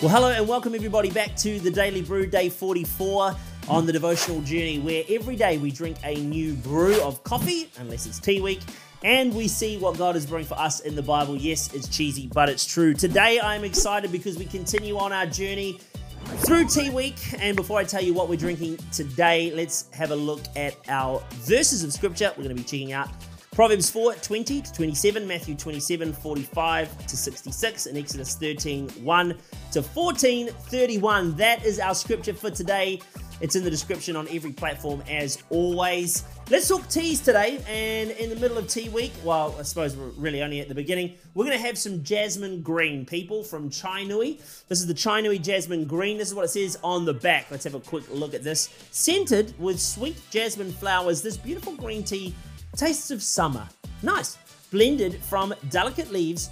Well, hello and welcome everybody back to the Daily Brew, day 44 on the devotional journey, where every day we drink a new brew of coffee, unless it's tea week, and we see what God is brewing for us in the Bible. Yes, it's cheesy, but it's true. Today I'm excited because we continue on our journey through Tea Week. And before I tell you what we're drinking today, let's have a look at our verses of scripture. We're going to be checking out Proverbs 4 20 to 27, Matthew 27 45 to 66, and Exodus 13 1 to 14 31. That is our scripture for today. It's in the description on every platform as always. Let's talk teas today, and in the middle of tea week, well, I suppose we're really only at the beginning, we're going to have some jasmine green people from Chanui. This is the Chanui jasmine green. This is what it says on the back. Let's have a quick look at this. Scented with sweet jasmine flowers, this beautiful green tea Tastes of summer. Nice. Blended from delicate leaves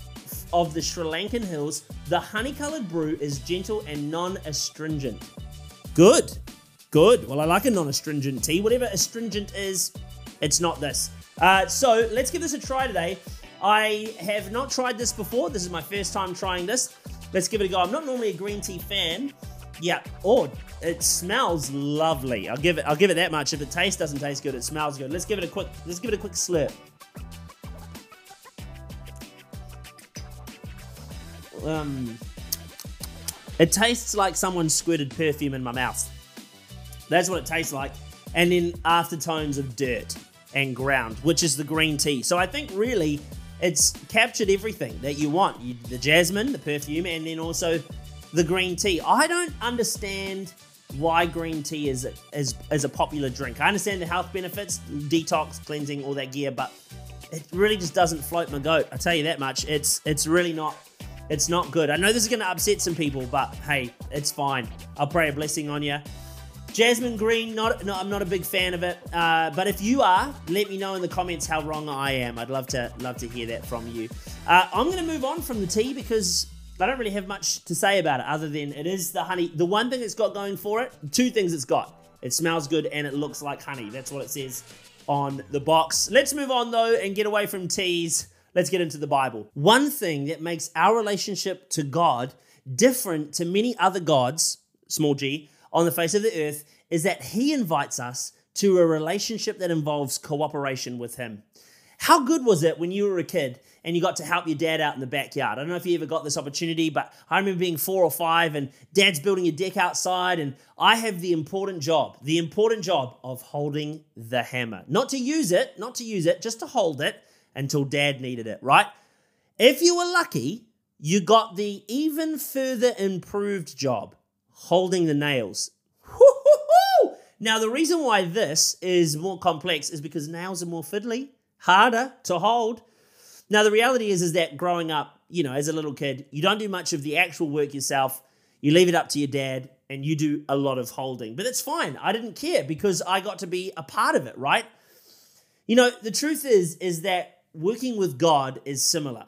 of the Sri Lankan hills, the honey colored brew is gentle and non astringent. Good. Good. Well, I like a non astringent tea. Whatever astringent is, it's not this. Uh, so let's give this a try today. I have not tried this before. This is my first time trying this. Let's give it a go. I'm not normally a green tea fan. Yeah. Oh, it smells lovely. I'll give it. I'll give it that much. If the taste doesn't taste good, it smells good. Let's give it a quick. Let's give it a quick slurp. Um, it tastes like someone squirted perfume in my mouth. That's what it tastes like. And then aftertones of dirt and ground, which is the green tea. So I think really it's captured everything that you want you, the jasmine, the perfume, and then also the green tea. I don't understand why green tea is, is, is a popular drink. I understand the health benefits, detox, cleansing, all that gear, but it really just doesn't float my goat. I tell you that much. It's it's really not it's not good. I know this is going to upset some people, but hey, it's fine. I'll pray a blessing on you. Jasmine green, not no, I'm not a big fan of it. Uh, but if you are, let me know in the comments how wrong I am. I'd love to love to hear that from you. Uh, I'm going to move on from the tea because I don't really have much to say about it other than it is the honey. The one thing it's got going for it, two things it's got. It smells good and it looks like honey. That's what it says on the box. Let's move on though and get away from teas. Let's get into the Bible. One thing that makes our relationship to God different to many other gods, small g, on the face of the earth is that He invites us to a relationship that involves cooperation with Him. How good was it when you were a kid and you got to help your dad out in the backyard? I don't know if you ever got this opportunity, but I remember being four or five and dad's building a deck outside, and I have the important job, the important job of holding the hammer. Not to use it, not to use it, just to hold it until dad needed it, right? If you were lucky, you got the even further improved job holding the nails. Now, the reason why this is more complex is because nails are more fiddly harder to hold. Now, the reality is, is that growing up, you know, as a little kid, you don't do much of the actual work yourself. You leave it up to your dad and you do a lot of holding. But that's fine. I didn't care because I got to be a part of it, right? You know, the truth is, is that working with God is similar.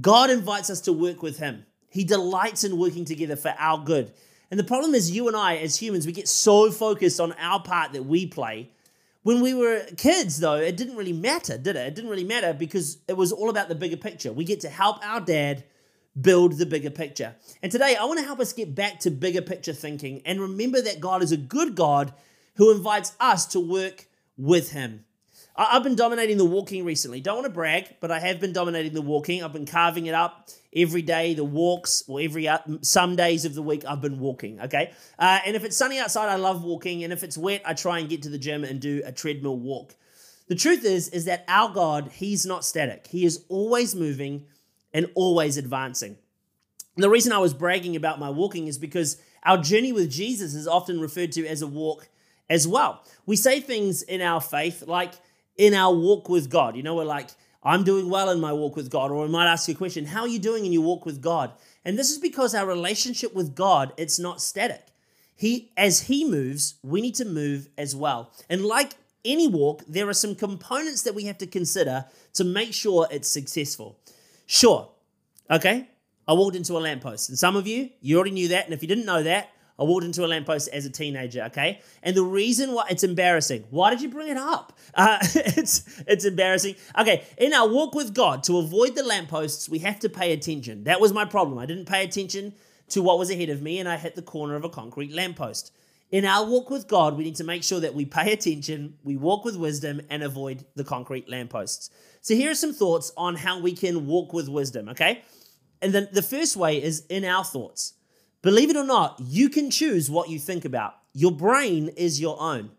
God invites us to work with Him. He delights in working together for our good. And the problem is, you and I, as humans, we get so focused on our part that we play when we were kids, though, it didn't really matter, did it? It didn't really matter because it was all about the bigger picture. We get to help our dad build the bigger picture. And today, I want to help us get back to bigger picture thinking and remember that God is a good God who invites us to work with Him. I've been dominating the walking recently. Don't want to brag, but I have been dominating the walking. I've been carving it up every day. The walks, or every some days of the week, I've been walking. Okay, uh, and if it's sunny outside, I love walking, and if it's wet, I try and get to the gym and do a treadmill walk. The truth is, is that our God, He's not static. He is always moving and always advancing. And the reason I was bragging about my walking is because our journey with Jesus is often referred to as a walk as well. We say things in our faith like in our walk with God. You know, we're like, I'm doing well in my walk with God. Or we might ask you a question, how are you doing in your walk with God? And this is because our relationship with God, it's not static. He as he moves, we need to move as well. And like any walk, there are some components that we have to consider to make sure it's successful. Sure. Okay? I walked into a lamppost. And some of you, you already knew that. And if you didn't know that, I walked into a lamppost as a teenager, okay? And the reason why it's embarrassing, why did you bring it up? Uh, it's, it's embarrassing. Okay, in our walk with God, to avoid the lampposts, we have to pay attention. That was my problem. I didn't pay attention to what was ahead of me and I hit the corner of a concrete lamppost. In our walk with God, we need to make sure that we pay attention, we walk with wisdom, and avoid the concrete lampposts. So, here are some thoughts on how we can walk with wisdom, okay? And then the first way is in our thoughts. Believe it or not, you can choose what you think about. Your brain is your own.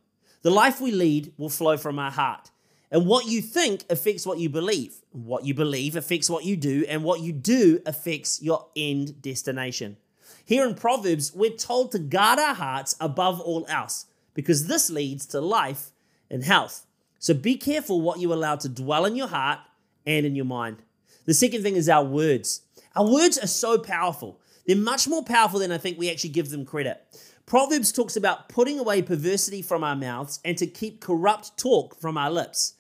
The life we lead will flow from our heart. And what you think affects what you believe. What you believe affects what you do, and what you do affects your end destination. Here in Proverbs, we're told to guard our hearts above all else because this leads to life and health. So be careful what you allow to dwell in your heart and in your mind. The second thing is our words. Our words are so powerful. They're much more powerful than I think we actually give them credit. Proverbs talks about putting away perversity from our mouths and to keep corrupt talk from our lips.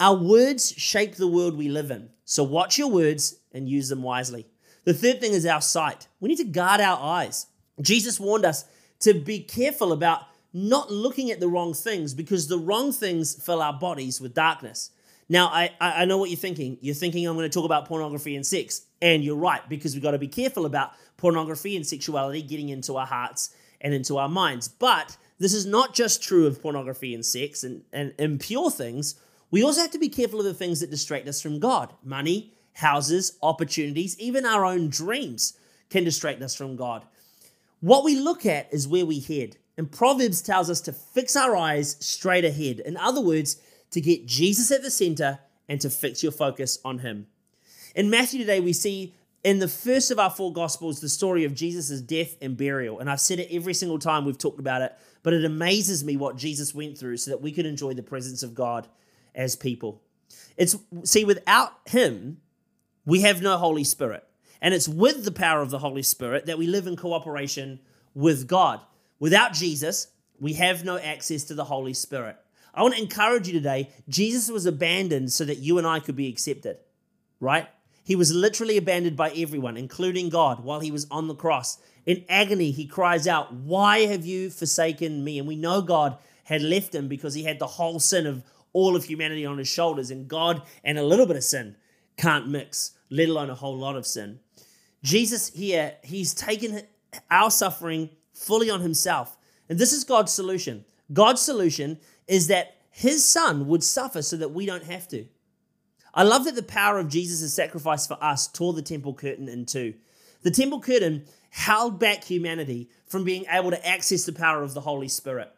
Our words shape the world we live in. So watch your words and use them wisely. The third thing is our sight. We need to guard our eyes. Jesus warned us to be careful about not looking at the wrong things because the wrong things fill our bodies with darkness. Now, I, I know what you're thinking. You're thinking I'm going to talk about pornography and sex. And you're right, because we've got to be careful about pornography and sexuality getting into our hearts and into our minds. But this is not just true of pornography and sex and, and impure things. We also have to be careful of the things that distract us from God money, houses, opportunities, even our own dreams can distract us from God. What we look at is where we head. And Proverbs tells us to fix our eyes straight ahead. In other words, to get Jesus at the center and to fix your focus on Him. In Matthew today, we see in the first of our four Gospels the story of Jesus' death and burial. And I've said it every single time we've talked about it, but it amazes me what Jesus went through so that we could enjoy the presence of God as people. It's see, without Him, we have no Holy Spirit. And it's with the power of the Holy Spirit that we live in cooperation with God. Without Jesus, we have no access to the Holy Spirit. I want to encourage you today. Jesus was abandoned so that you and I could be accepted, right? He was literally abandoned by everyone, including God, while he was on the cross. In agony, he cries out, Why have you forsaken me? And we know God had left him because he had the whole sin of all of humanity on his shoulders, and God and a little bit of sin can't mix, let alone a whole lot of sin. Jesus here, he's taken our suffering fully on himself. And this is God's solution. God's solution is that his son would suffer so that we don't have to. I love that the power of Jesus' sacrifice for us tore the temple curtain in two. The temple curtain held back humanity from being able to access the power of the Holy Spirit.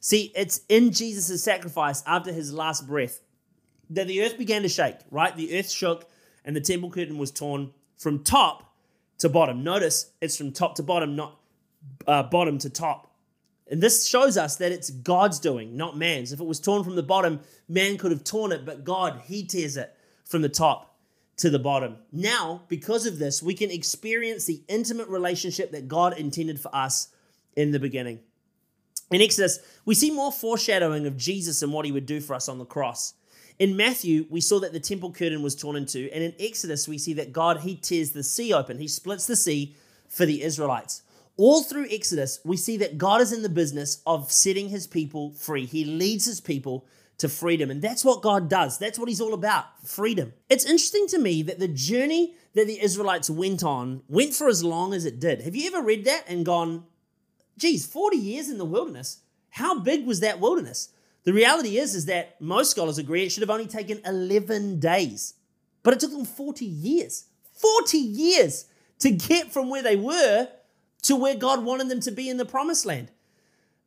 See, it's in Jesus' sacrifice after his last breath that the earth began to shake, right? The earth shook and the temple curtain was torn from top to bottom. Notice it's from top to bottom, not uh, bottom to top. And this shows us that it's God's doing, not man's. If it was torn from the bottom, man could have torn it, but God, He tears it from the top to the bottom. Now, because of this, we can experience the intimate relationship that God intended for us in the beginning. In Exodus, we see more foreshadowing of Jesus and what He would do for us on the cross. In Matthew, we saw that the temple curtain was torn in two, and in Exodus, we see that God, He tears the sea open. He splits the sea for the Israelites. All through Exodus, we see that God is in the business of setting his people free. He leads his people to freedom. And that's what God does. That's what he's all about freedom. It's interesting to me that the journey that the Israelites went on went for as long as it did. Have you ever read that and gone, geez, 40 years in the wilderness? How big was that wilderness? The reality is, is that most scholars agree it should have only taken 11 days, but it took them 40 years. 40 years to get from where they were to where God wanted them to be in the promised land.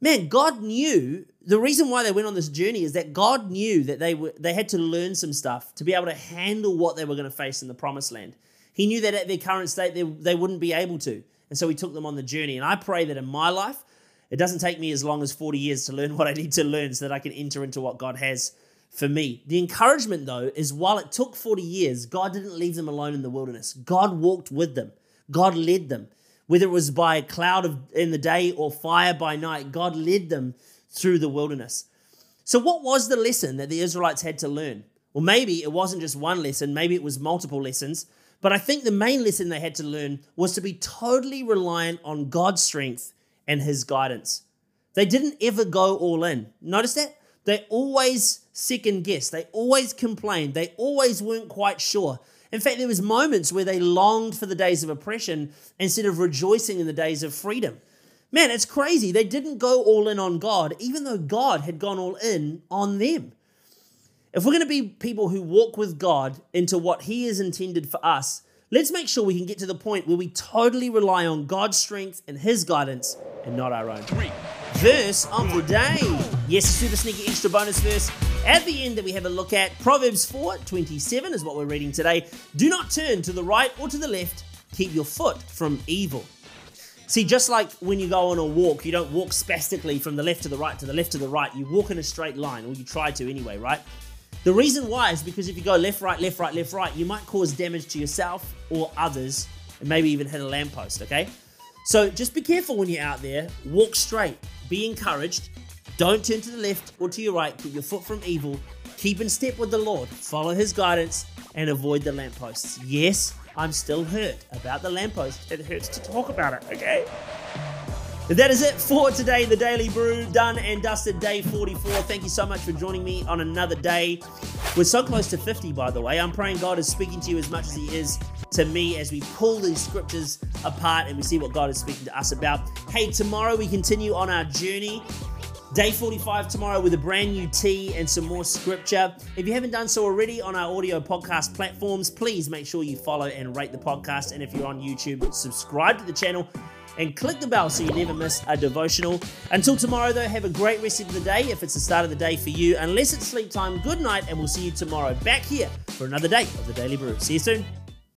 Man, God knew the reason why they went on this journey is that God knew that they were they had to learn some stuff to be able to handle what they were going to face in the promised land. He knew that at their current state they, they wouldn't be able to. And so he took them on the journey. And I pray that in my life, it doesn't take me as long as 40 years to learn what I need to learn so that I can enter into what God has for me. The encouragement, though, is while it took 40 years, God didn't leave them alone in the wilderness. God walked with them, God led them. Whether it was by a cloud of, in the day or fire by night, God led them through the wilderness. So, what was the lesson that the Israelites had to learn? Well, maybe it wasn't just one lesson, maybe it was multiple lessons. But I think the main lesson they had to learn was to be totally reliant on God's strength and His guidance. They didn't ever go all in. Notice that? They always second guessed. They always complained. They always weren't quite sure. In fact, there was moments where they longed for the days of oppression instead of rejoicing in the days of freedom. Man, it's crazy. They didn't go all in on God, even though God had gone all in on them. If we're going to be people who walk with God into what He has intended for us, let's make sure we can get to the point where we totally rely on God's strength and His guidance and not our own. Three. Verse of the day. Yes, super sneaky extra bonus verse. At the end that we have a look at, Proverbs 4 27 is what we're reading today. Do not turn to the right or to the left, keep your foot from evil. See, just like when you go on a walk, you don't walk spastically from the left to the right to the left to the right. You walk in a straight line, or you try to anyway, right? The reason why is because if you go left, right, left, right, left, right, you might cause damage to yourself or others, and maybe even hit a lamppost, okay? So just be careful when you're out there. Walk straight. Be encouraged. Don't turn to the left or to your right. Keep your foot from evil. Keep in step with the Lord. Follow his guidance and avoid the lampposts. Yes, I'm still hurt about the lamppost. It hurts to talk about it, okay? That is it for today, the Daily Brew, done and dusted, day 44. Thank you so much for joining me on another day. We're so close to 50, by the way. I'm praying God is speaking to you as much as He is to me as we pull these scriptures apart and we see what God is speaking to us about. Hey, tomorrow we continue on our journey. Day 45 tomorrow with a brand new tea and some more scripture. If you haven't done so already on our audio podcast platforms, please make sure you follow and rate the podcast. And if you're on YouTube, subscribe to the channel and click the bell so you never miss a devotional. Until tomorrow, though, have a great rest of the day if it's the start of the day for you. Unless it's sleep time, good night, and we'll see you tomorrow back here for another day of the Daily Brew. See you soon.